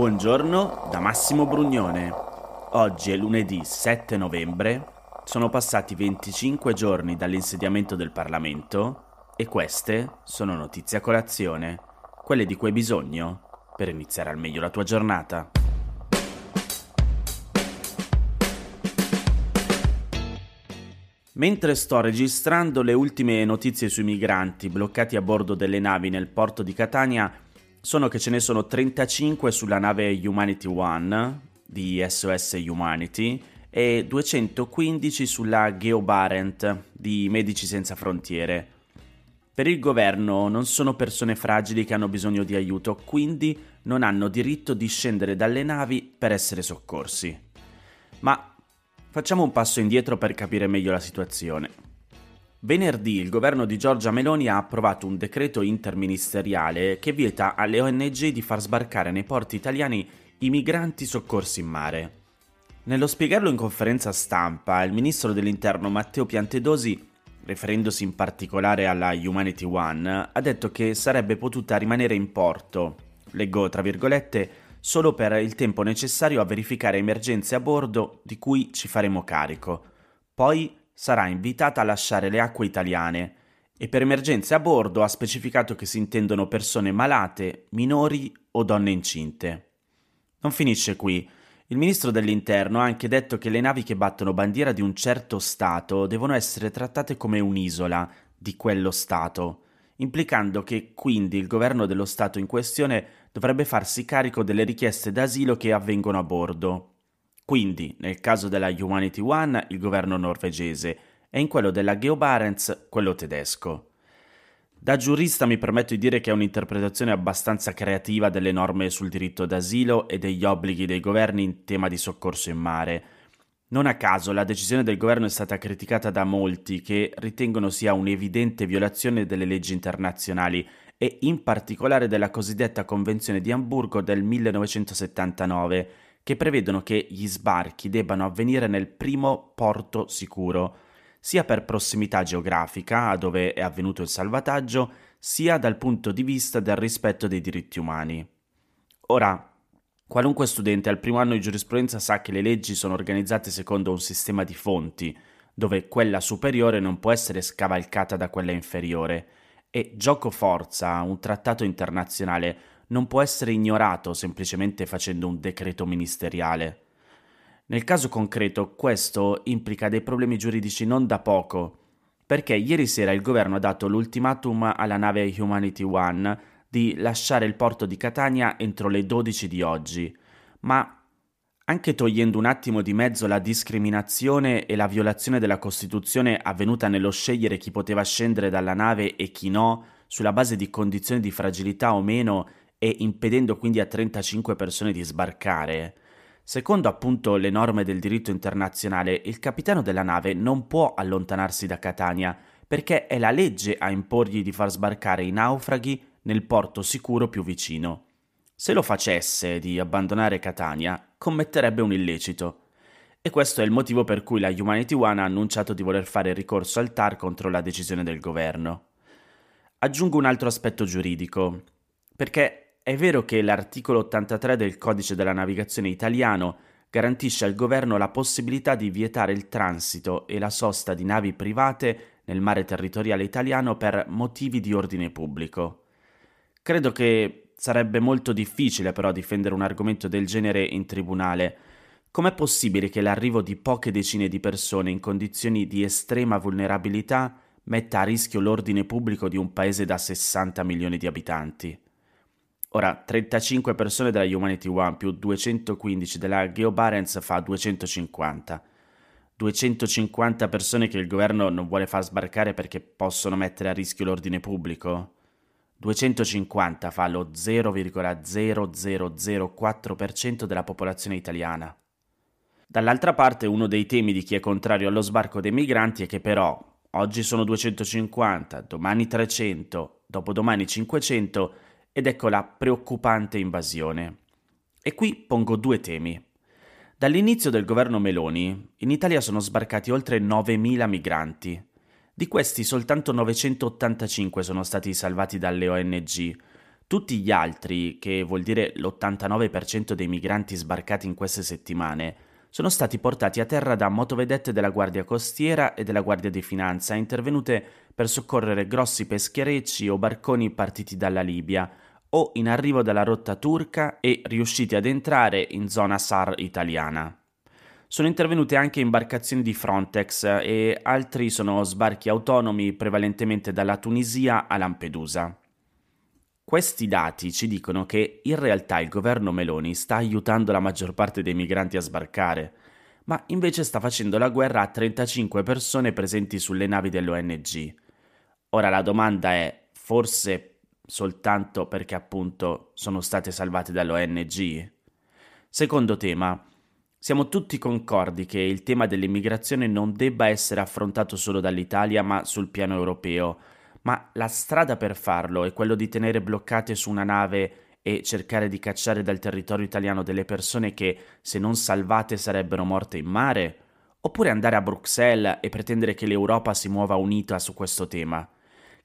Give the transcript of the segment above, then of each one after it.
Buongiorno da Massimo Brugnone. Oggi è lunedì 7 novembre, sono passati 25 giorni dall'insediamento del Parlamento e queste sono notizie a colazione, quelle di cui hai bisogno per iniziare al meglio la tua giornata. Mentre sto registrando le ultime notizie sui migranti bloccati a bordo delle navi nel porto di Catania, sono che ce ne sono 35 sulla nave Humanity One di SOS Humanity e 215 sulla GeoBarent di Medici Senza Frontiere. Per il governo non sono persone fragili che hanno bisogno di aiuto, quindi non hanno diritto di scendere dalle navi per essere soccorsi. Ma Facciamo un passo indietro per capire meglio la situazione. Venerdì il governo di Giorgia Meloni ha approvato un decreto interministeriale che vieta alle ONG di far sbarcare nei porti italiani i migranti soccorsi in mare. Nello spiegarlo in conferenza stampa, il ministro dell'interno Matteo Piantedosi, riferendosi in particolare alla Humanity One, ha detto che sarebbe potuta rimanere in porto, leggo tra virgolette, solo per il tempo necessario a verificare emergenze a bordo di cui ci faremo carico. Poi sarà invitata a lasciare le acque italiane e per emergenze a bordo ha specificato che si intendono persone malate, minori o donne incinte. Non finisce qui. Il ministro dell'Interno ha anche detto che le navi che battono bandiera di un certo Stato devono essere trattate come un'isola di quello Stato implicando che quindi il governo dello Stato in questione dovrebbe farsi carico delle richieste d'asilo che avvengono a bordo. Quindi, nel caso della Humanity One, il governo norvegese e in quello della GeoBarents, quello tedesco. Da giurista mi permetto di dire che è un'interpretazione abbastanza creativa delle norme sul diritto d'asilo e degli obblighi dei governi in tema di soccorso in mare, non a caso la decisione del governo è stata criticata da molti che ritengono sia un'evidente violazione delle leggi internazionali e in particolare della cosiddetta Convenzione di Amburgo del 1979, che prevedono che gli sbarchi debbano avvenire nel primo porto sicuro, sia per prossimità geografica dove è avvenuto il salvataggio, sia dal punto di vista del rispetto dei diritti umani. Ora, Qualunque studente al primo anno di giurisprudenza sa che le leggi sono organizzate secondo un sistema di fonti, dove quella superiore non può essere scavalcata da quella inferiore, e gioco forza, un trattato internazionale, non può essere ignorato semplicemente facendo un decreto ministeriale. Nel caso concreto questo implica dei problemi giuridici non da poco, perché ieri sera il governo ha dato l'ultimatum alla nave Humanity One di lasciare il porto di Catania entro le 12 di oggi, ma anche togliendo un attimo di mezzo la discriminazione e la violazione della Costituzione avvenuta nello scegliere chi poteva scendere dalla nave e chi no, sulla base di condizioni di fragilità o meno, e impedendo quindi a 35 persone di sbarcare, Secondo appunto le norme del diritto internazionale, il capitano della nave non può allontanarsi da Catania perché è la legge a imporgli di far sbarcare i naufraghi nel porto sicuro più vicino. Se lo facesse di abbandonare Catania, commetterebbe un illecito. E questo è il motivo per cui la Humanity One ha annunciato di voler fare ricorso al TAR contro la decisione del governo. Aggiungo un altro aspetto giuridico, perché è vero che l'articolo 83 del Codice della Navigazione italiano garantisce al governo la possibilità di vietare il transito e la sosta di navi private nel mare territoriale italiano per motivi di ordine pubblico. Credo che sarebbe molto difficile però difendere un argomento del genere in tribunale. Com'è possibile che l'arrivo di poche decine di persone in condizioni di estrema vulnerabilità metta a rischio l'ordine pubblico di un paese da 60 milioni di abitanti? Ora, 35 persone della Humanity One più 215 della GeoBarents fa 250. 250 persone che il governo non vuole far sbarcare perché possono mettere a rischio l'ordine pubblico? 250 fa lo 0,0004% della popolazione italiana. Dall'altra parte uno dei temi di chi è contrario allo sbarco dei migranti è che però oggi sono 250, domani 300, dopodomani 500 ed ecco la preoccupante invasione. E qui pongo due temi. Dall'inizio del governo Meloni, in Italia sono sbarcati oltre 9.000 migranti, di questi soltanto 985 sono stati salvati dalle ONG, Tutti gli altri, che vuol dire l'89% dei migranti sbarcati in queste settimane, sono stati portati a terra da motovedette della Guardia Costiera e della Guardia di Finanza, intervenute per soccorrere grossi pescherecci o barconi partiti dalla Libia o in arrivo dalla rotta turca e riusciti ad entrare in zona SAR italiana. Sono intervenute anche imbarcazioni di Frontex e altri sono sbarchi autonomi prevalentemente dalla Tunisia a Lampedusa. Questi dati ci dicono che in realtà il governo Meloni sta aiutando la maggior parte dei migranti a sbarcare, ma invece sta facendo la guerra a 35 persone presenti sulle navi dell'ONG. Ora la domanda è, forse soltanto perché appunto sono state salvate dall'ONG? Secondo tema, siamo tutti concordi che il tema dell'immigrazione non debba essere affrontato solo dall'Italia ma sul piano europeo, ma la strada per farlo è quello di tenere bloccate su una nave e cercare di cacciare dal territorio italiano delle persone che, se non salvate, sarebbero morte in mare? Oppure andare a Bruxelles e pretendere che l'Europa si muova unita su questo tema?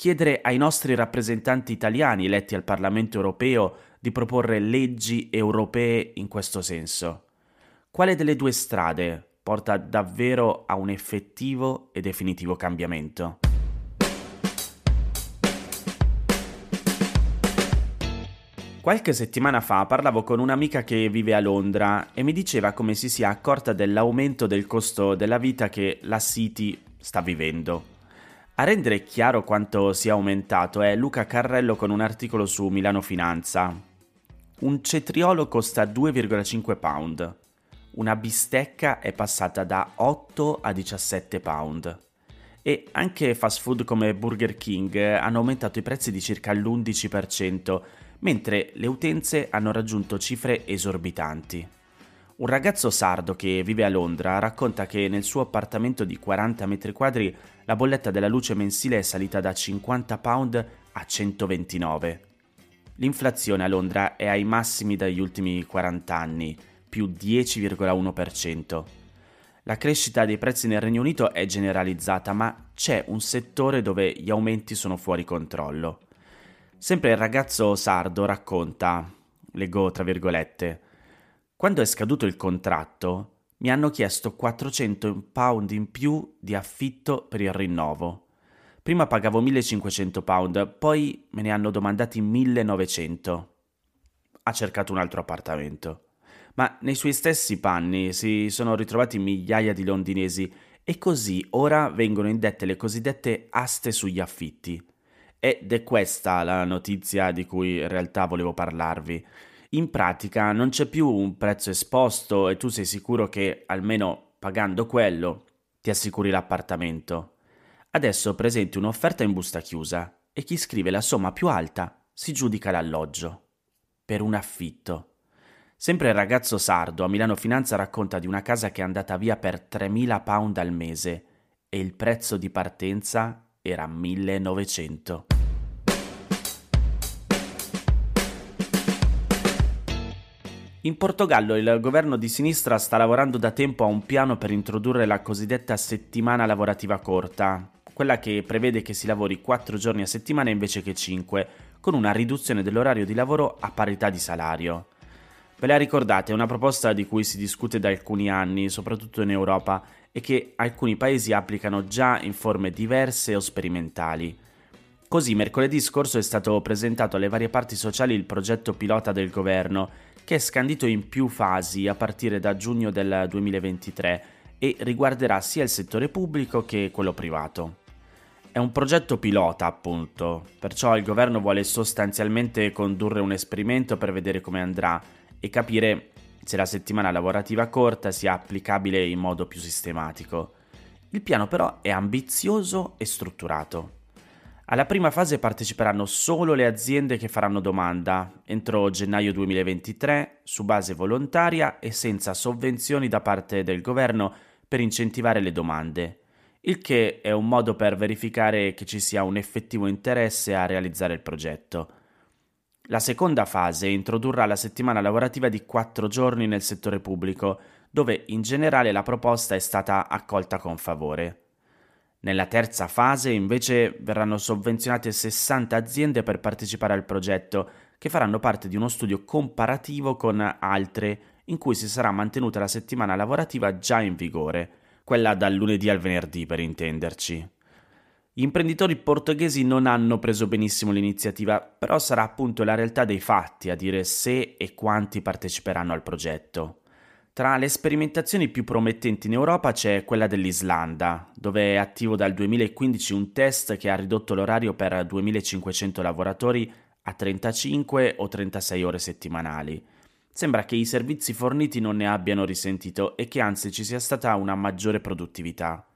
Chiedere ai nostri rappresentanti italiani eletti al Parlamento europeo di proporre leggi europee in questo senso? Quale delle due strade porta davvero a un effettivo e definitivo cambiamento? Qualche settimana fa parlavo con un'amica che vive a Londra e mi diceva come si sia accorta dell'aumento del costo della vita che la City sta vivendo. A rendere chiaro quanto sia aumentato è Luca Carrello con un articolo su Milano Finanza. Un cetriolo costa 2,5 pound. Una bistecca è passata da 8 a 17 pound. E anche fast food come Burger King hanno aumentato i prezzi di circa l'11%, mentre le utenze hanno raggiunto cifre esorbitanti. Un ragazzo sardo che vive a Londra racconta che nel suo appartamento di 40 metri quadri la bolletta della luce mensile è salita da 50 pound a 129. L'inflazione a Londra è ai massimi dagli ultimi 40 anni, più 10,1%. La crescita dei prezzi nel Regno Unito è generalizzata, ma c'è un settore dove gli aumenti sono fuori controllo. Sempre il ragazzo sardo racconta, leggo tra virgolette, quando è scaduto il contratto mi hanno chiesto 400 pound in più di affitto per il rinnovo. Prima pagavo 1500 pound, poi me ne hanno domandati 1900. Ha cercato un altro appartamento. Ma nei suoi stessi panni si sono ritrovati migliaia di londinesi e così ora vengono indette le cosiddette aste sugli affitti. Ed è questa la notizia di cui in realtà volevo parlarvi. In pratica non c'è più un prezzo esposto e tu sei sicuro che almeno pagando quello ti assicuri l'appartamento. Adesso presenti un'offerta in busta chiusa e chi scrive la somma più alta si giudica l'alloggio. Per un affitto. Sempre il ragazzo sardo a Milano Finanza racconta di una casa che è andata via per 3.000 pound al mese e il prezzo di partenza era 1900. In Portogallo il governo di sinistra sta lavorando da tempo a un piano per introdurre la cosiddetta settimana lavorativa corta, quella che prevede che si lavori 4 giorni a settimana invece che 5, con una riduzione dell'orario di lavoro a parità di salario. Ve la ricordate, è una proposta di cui si discute da alcuni anni, soprattutto in Europa, e che alcuni paesi applicano già in forme diverse o sperimentali. Così mercoledì scorso è stato presentato alle varie parti sociali il progetto pilota del governo, che è scandito in più fasi a partire da giugno del 2023 e riguarderà sia il settore pubblico che quello privato. È un progetto pilota, appunto, perciò il governo vuole sostanzialmente condurre un esperimento per vedere come andrà e capire se la settimana lavorativa corta sia applicabile in modo più sistematico. Il piano però è ambizioso e strutturato. Alla prima fase parteciperanno solo le aziende che faranno domanda entro gennaio 2023 su base volontaria e senza sovvenzioni da parte del governo per incentivare le domande, il che è un modo per verificare che ci sia un effettivo interesse a realizzare il progetto. La seconda fase introdurrà la settimana lavorativa di quattro giorni nel settore pubblico, dove in generale la proposta è stata accolta con favore. Nella terza fase invece verranno sovvenzionate 60 aziende per partecipare al progetto, che faranno parte di uno studio comparativo con altre in cui si sarà mantenuta la settimana lavorativa già in vigore, quella dal lunedì al venerdì per intenderci. Gli imprenditori portoghesi non hanno preso benissimo l'iniziativa, però sarà appunto la realtà dei fatti a dire se e quanti parteciperanno al progetto. Tra le sperimentazioni più promettenti in Europa c'è quella dell'Islanda, dove è attivo dal 2015 un test che ha ridotto l'orario per 2500 lavoratori a 35 o 36 ore settimanali. Sembra che i servizi forniti non ne abbiano risentito e che anzi ci sia stata una maggiore produttività.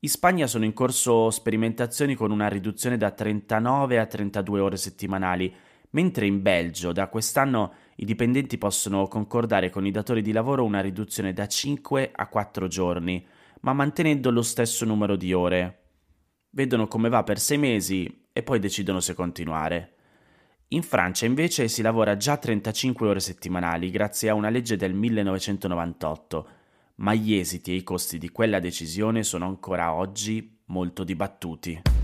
In Spagna sono in corso sperimentazioni con una riduzione da 39 a 32 ore settimanali, mentre in Belgio da quest'anno i dipendenti possono concordare con i datori di lavoro una riduzione da 5 a 4 giorni, ma mantenendo lo stesso numero di ore. Vedono come va per 6 mesi e poi decidono se continuare. In Francia invece si lavora già 35 ore settimanali grazie a una legge del 1998, ma gli esiti e i costi di quella decisione sono ancora oggi molto dibattuti.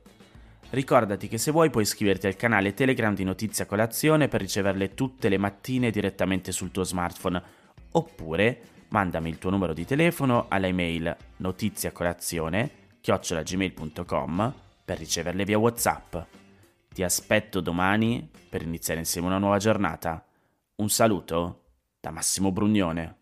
Ricordati che se vuoi puoi iscriverti al canale Telegram di Notizia Colazione per riceverle tutte le mattine direttamente sul tuo smartphone, oppure mandami il tuo numero di telefono alla email notiziacolazione-gmail.com per riceverle via Whatsapp. Ti aspetto domani per iniziare insieme una nuova giornata. Un saluto da Massimo Brugnone.